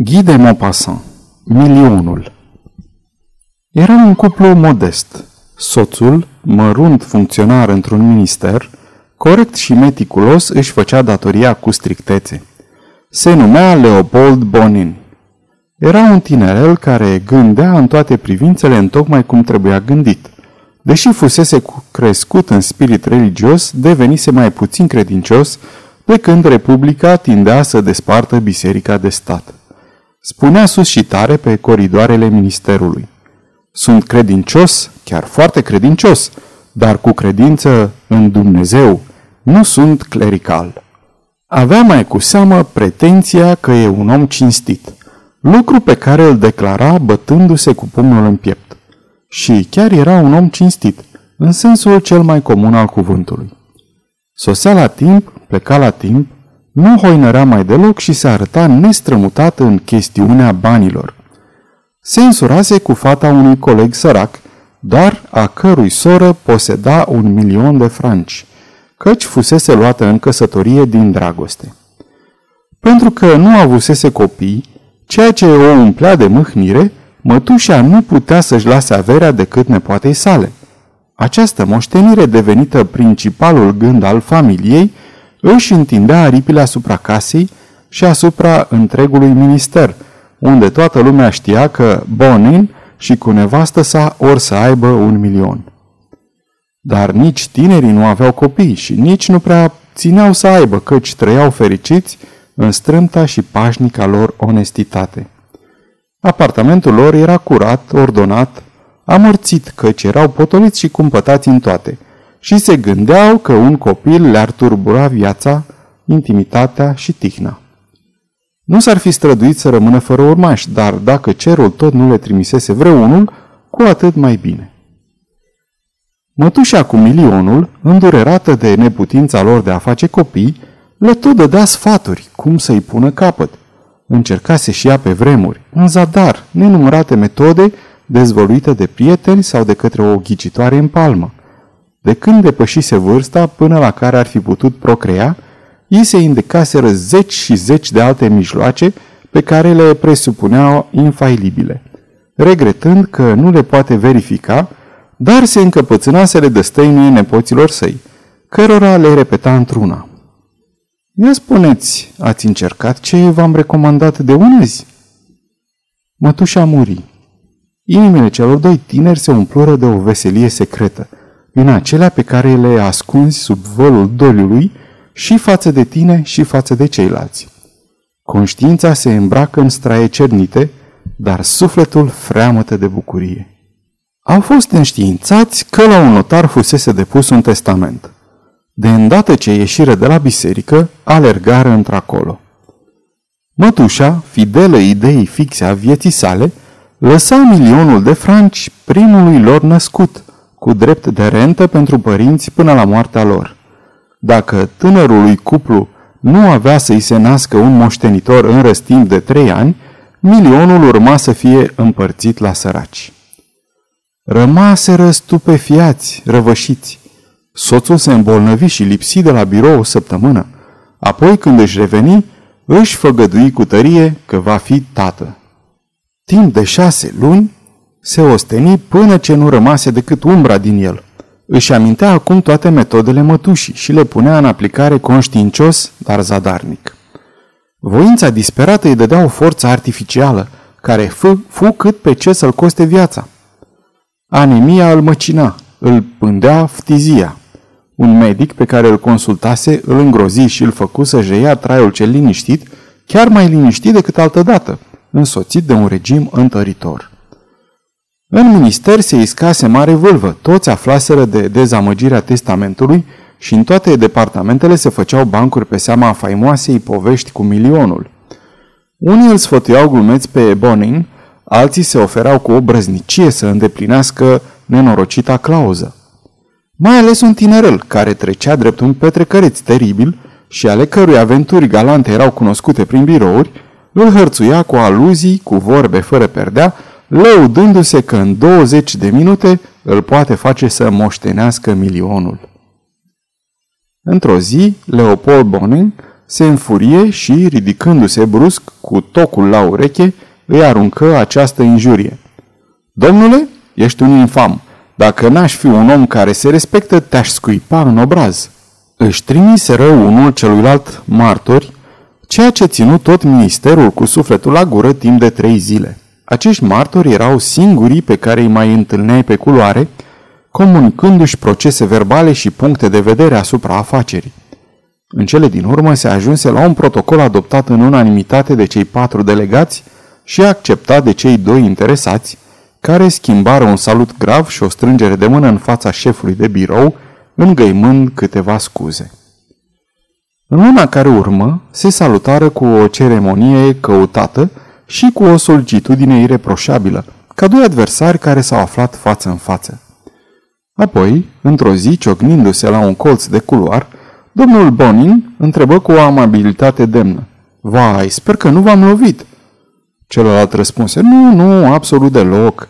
Guy de Maupassant Milionul Era un cuplu modest. Soțul, mărunt funcționar într-un minister, corect și meticulos își făcea datoria cu strictețe. Se numea Leopold Bonin. Era un tinerel care gândea în toate privințele în tocmai cum trebuia gândit. Deși fusese crescut în spirit religios, devenise mai puțin credincios de când Republica tindea să despartă biserica de stat. Spunea sus și tare pe coridoarele ministerului. Sunt credincios, chiar foarte credincios, dar cu credință în Dumnezeu, nu sunt clerical. Avea mai cu seamă pretenția că e un om cinstit, lucru pe care îl declara bătându-se cu pumnul în piept. Și chiar era un om cinstit, în sensul cel mai comun al cuvântului. Sosea la timp, pleca la timp, nu hoinărea mai deloc și se arăta nestrămutat în chestiunea banilor. Se însurase cu fata unui coleg sărac, doar a cărui soră poseda un milion de franci, căci fusese luată în căsătorie din dragoste. Pentru că nu avusese copii, ceea ce o umplea de mâhnire, mătușa nu putea să-și lase averea decât nepoatei sale. Această moștenire devenită principalul gând al familiei, își întindea aripile asupra casei și asupra întregului minister, unde toată lumea știa că Bonin și cu nevastă sa or să aibă un milion. Dar nici tinerii nu aveau copii și nici nu prea țineau să aibă, căci trăiau fericiți în strâmta și pașnica lor onestitate. Apartamentul lor era curat, ordonat, amorțit, căci erau potoliți și cumpătați în toate – și se gândeau că un copil le-ar turbura viața, intimitatea și tihna. Nu s-ar fi străduit să rămână fără urmași, dar dacă cerul tot nu le trimisese vreunul, cu atât mai bine. Mătușa cu milionul, îndurerată de neputința lor de a face copii, le tot dădea sfaturi cum să-i pună capăt. Încercase și ea pe vremuri, în zadar, nenumărate metode dezvoluite de prieteni sau de către o ghicitoare în palmă. De când depășise vârsta până la care ar fi putut procrea, ei se indicaseră zeci și zeci de alte mijloace pe care le presupuneau infailibile. Regretând că nu le poate verifica, dar se încăpățâna să le dăstăinuie nepoților săi, cărora le repeta într-una. Ia spuneți, ați încercat ce v-am recomandat de unezi? Mătușa muri. Inimile celor doi tineri se umplură de o veselie secretă – din acelea pe care le ascunzi sub vălul doliului și față de tine și față de ceilalți. Conștiința se îmbracă în straie cernite, dar sufletul freamătă de bucurie. Au fost înștiințați că la un notar fusese depus un testament. De îndată ce ieșire de la biserică, alergară într-acolo. Mătușa, fidelă ideii fixe a vieții sale, lăsa milionul de franci primului lor născut – cu drept de rentă pentru părinți până la moartea lor. Dacă tânărului cuplu nu avea să-i se nască un moștenitor în răstimp de trei ani, milionul urma să fie împărțit la săraci. Rămaseră stupefiați, răvășiți. Soțul se îmbolnăvi și lipsi de la birou o săptămână. Apoi, când își reveni, își făgădui cu tărie că va fi tată. Timp de șase luni, se osteni până ce nu rămase decât umbra din el. Își amintea acum toate metodele mătușii și le punea în aplicare conștiincios, dar zadarnic. Voința disperată îi dădea o forță artificială, care fu, fu cât pe ce să-l coste viața. Anemia îl măcina, îl pândea ftizia. Un medic pe care îl consultase îl îngrozi și îl făcu să-și ia traiul cel liniștit, chiar mai liniștit decât altădată, însoțit de un regim întăritor. În minister se iscase mare vâlvă, toți aflaseră de dezamăgirea testamentului și în toate departamentele se făceau bancuri pe seama faimoasei povești cu milionul. Unii îl sfătuiau glumeți pe Bonin, alții se oferau cu o brăznicie să îndeplinească nenorocita clauză. Mai ales un tinerel care trecea drept un petrecăreț teribil și ale cărui aventuri galante erau cunoscute prin birouri, îl hărțuia cu aluzii, cu vorbe fără perdea, lăudându-se că în 20 de minute îl poate face să moștenească milionul. Într-o zi, Leopold Bonin se înfurie și, ridicându-se brusc, cu tocul la ureche, îi aruncă această injurie. Domnule, ești un infam. Dacă n-aș fi un om care se respectă, te-aș scuipa în obraz. Își trimiseră unul celuilalt martori, ceea ce ținut tot ministerul cu sufletul la gură timp de trei zile. Acești martori erau singurii pe care îi mai întâlneai pe culoare, comunicându-și procese verbale și puncte de vedere asupra afacerii. În cele din urmă se ajunse la un protocol adoptat în unanimitate de cei patru delegați și acceptat de cei doi interesați, care schimbară un salut grav și o strângere de mână în fața șefului de birou, îngăimând câteva scuze. În luna care urmă, se salutară cu o ceremonie căutată și cu o solicitudine ireproșabilă, ca doi adversari care s-au aflat față în față. Apoi, într-o zi, ciocnindu-se la un colț de culoar, domnul Bonin întrebă cu o amabilitate demnă. Vai, sper că nu v-am lovit!" Celălalt răspunse, nu, nu, absolut deloc.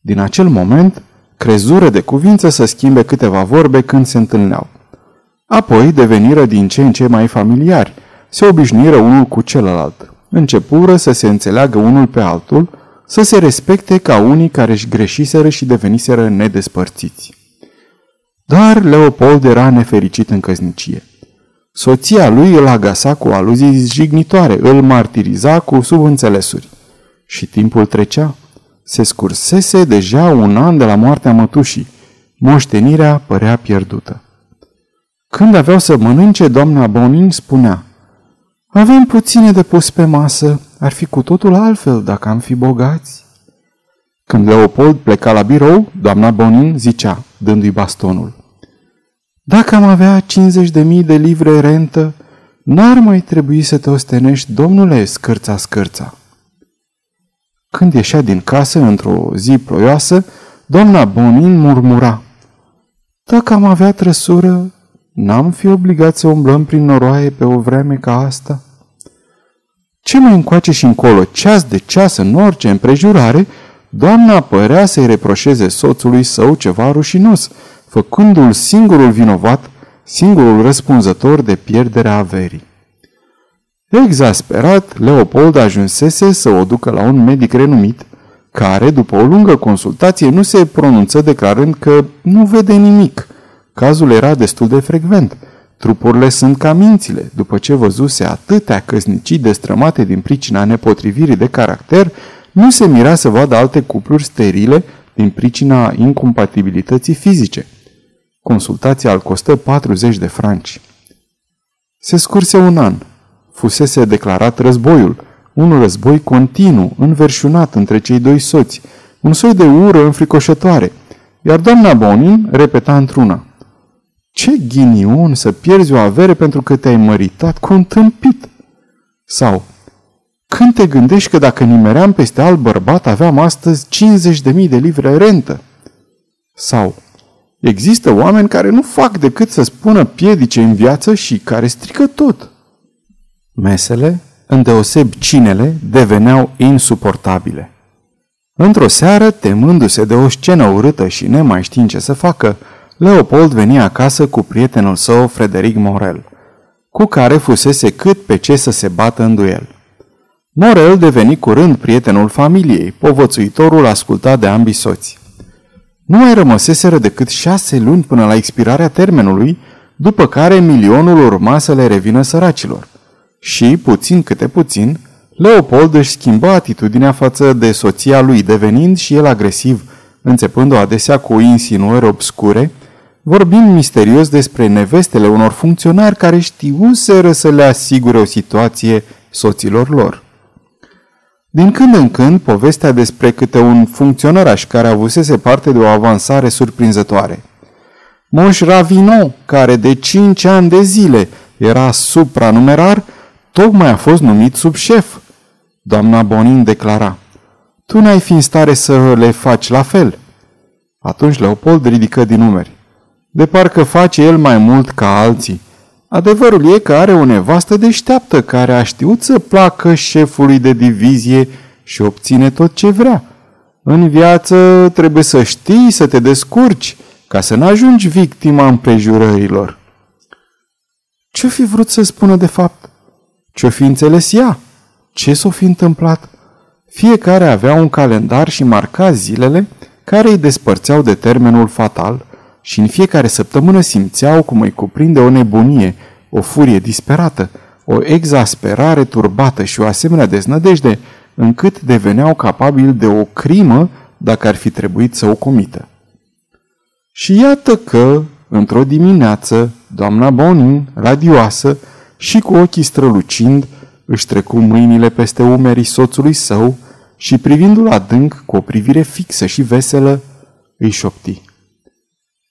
Din acel moment, crezură de cuvință să schimbe câteva vorbe când se întâlneau. Apoi deveniră din ce în ce mai familiari, se obișnuiră unul cu celălalt. Începură să se înțeleagă unul pe altul, să se respecte ca unii care își greșiseră și deveniseră nedespărțiți. Dar Leopold era nefericit în căsnicie. Soția lui îl agasa cu aluzii jignitoare, îl martiriza cu subînțelesuri. Și timpul trecea. Se scursese deja un an de la moartea mătușii. Moștenirea părea pierdută. Când aveau să mănânce, doamna Bonin spunea Avem puține de pus pe masă, ar fi cu totul altfel dacă am fi bogați. Când Leopold pleca la birou, doamna Bonin zicea, dându-i bastonul dacă am avea 50.000 de livre rentă, n-ar mai trebui să te ostenești, domnule, scârța, scârța. Când ieșea din casă într-o zi ploioasă, doamna Bonin murmura. Dacă am avea trăsură, n-am fi obligat să umblăm prin noroaie pe o vreme ca asta? Ce mai încoace și încolo, ceas de ceas, în orice împrejurare, doamna părea să-i reproșeze soțului său ceva rușinos – făcându-l singurul vinovat, singurul răspunzător de pierderea averii. Exasperat, Leopold ajunsese să o ducă la un medic renumit, care, după o lungă consultație, nu se pronunță declarând că nu vede nimic. Cazul era destul de frecvent. Trupurile sunt ca mințile. După ce văzuse atâtea căsnicii destrămate din pricina nepotrivirii de caracter, nu se mira să vadă alte cupluri sterile din pricina incompatibilității fizice. Consultația îl costă 40 de franci. Se scurse un an. Fusese declarat războiul, un război continuu, înverșunat între cei doi soți, un soi de ură înfricoșătoare, iar doamna Bonin repeta într-una. Ce ghinion să pierzi o avere pentru că te-ai măritat cu un tâmpit! Sau, când te gândești că dacă nimeream peste alt bărbat aveam astăzi 50.000 de livre rentă? Sau, Există oameni care nu fac decât să spună piedice în viață și care strică tot. Mesele, îndeoseb cinele, deveneau insuportabile. Într-o seară, temându-se de o scenă urâtă și nemai știind ce să facă, Leopold venia acasă cu prietenul său, Frederic Morel, cu care fusese cât pe ce să se bată în duel. Morel deveni curând prietenul familiei, povățuitorul ascultat de ambii soți. Nu mai rămăseseră decât șase luni până la expirarea termenului, după care milionul urma să le revină săracilor. Și, puțin câte puțin, Leopold își schimbă atitudinea față de soția lui, devenind și el agresiv, înțepând-o adesea cu insinuări obscure, vorbind misterios despre nevestele unor funcționari care știuseră să le asigure o situație soților lor. Din când în când, povestea despre câte un funcționăraș care avusese parte de o avansare surprinzătoare. Moș Ravino, care de cinci ani de zile era supranumerar, tocmai a fost numit sub șef. Doamna Bonin declara, Tu n-ai fi în stare să le faci la fel. Atunci Leopold ridică din numeri. De parcă face el mai mult ca alții. Adevărul e că are o nevastă deșteaptă care a știut să placă șefului de divizie și obține tot ce vrea. În viață trebuie să știi să te descurci ca să nu ajungi victima împrejurărilor. Ce-o fi vrut să spună de fapt? Ce-o fi înțeles ea? Ce s-o fi întâmplat? Fiecare avea un calendar și marca zilele care îi despărțeau de termenul fatal și în fiecare săptămână simțeau cum îi cuprinde o nebunie, o furie disperată, o exasperare turbată și o asemenea deznădejde, încât deveneau capabili de o crimă dacă ar fi trebuit să o comită. Și iată că, într-o dimineață, doamna Bonin, radioasă și cu ochii strălucind, își trecu mâinile peste umerii soțului său și privindu-l adânc cu o privire fixă și veselă, îi șopti.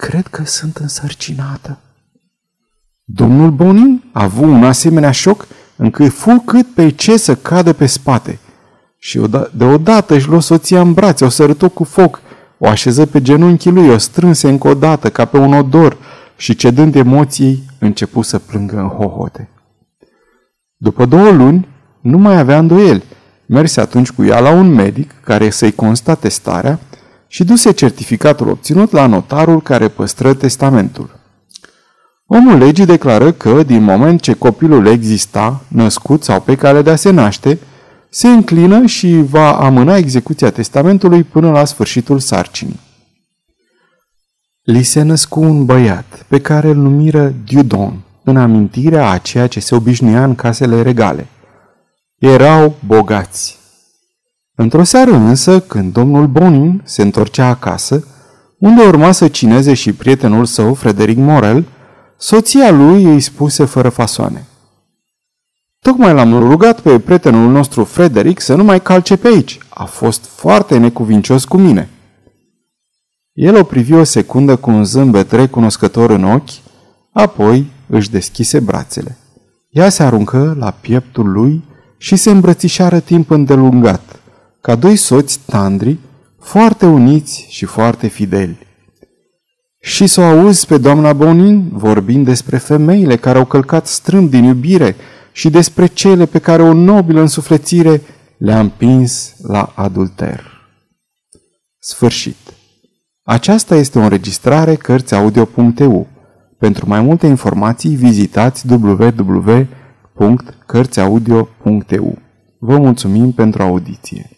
Cred că sunt însărcinată. Domnul Bonin a avut un asemenea șoc încât fu cât pe ce să cadă pe spate. Și deodată își luă soția în brațe, o sărută cu foc, o așeză pe genunchii lui, o strânse încă o dată ca pe un odor și cedând emoției, începu să plângă în hohote. După două luni, nu mai avea îndoieli. Merse atunci cu ea la un medic care să-i constate starea și duse certificatul obținut la notarul care păstră testamentul. Omul legii declară că, din moment ce copilul exista, născut sau pe cale de a se naște, se înclină și va amâna execuția testamentului până la sfârșitul sarcinii. Li se născu un băiat, pe care îl numiră Dudon, în amintirea a ceea ce se obișnuia în casele regale. Erau bogați. Într-o seară însă, când domnul Bonin se întorcea acasă, unde urma să cineze și prietenul său, Frederic Morel, soția lui îi spuse fără fasoane. Tocmai l-am rugat pe prietenul nostru Frederic să nu mai calce pe aici. A fost foarte necuvincios cu mine. El o privi o secundă cu un zâmbet recunoscător în ochi, apoi își deschise brațele. Ea se aruncă la pieptul lui și se îmbrățișară timp îndelungat, ca doi soți tandri, foarte uniți și foarte fideli. Și să o auzi pe doamna Bonin vorbind despre femeile care au călcat strâmb din iubire și despre cele pe care o nobilă însuflețire le-a împins la adulter. Sfârșit. Aceasta este o înregistrare Cărțiaudio.eu. Pentru mai multe informații vizitați www.cărțiaudio.eu. Vă mulțumim pentru audiție.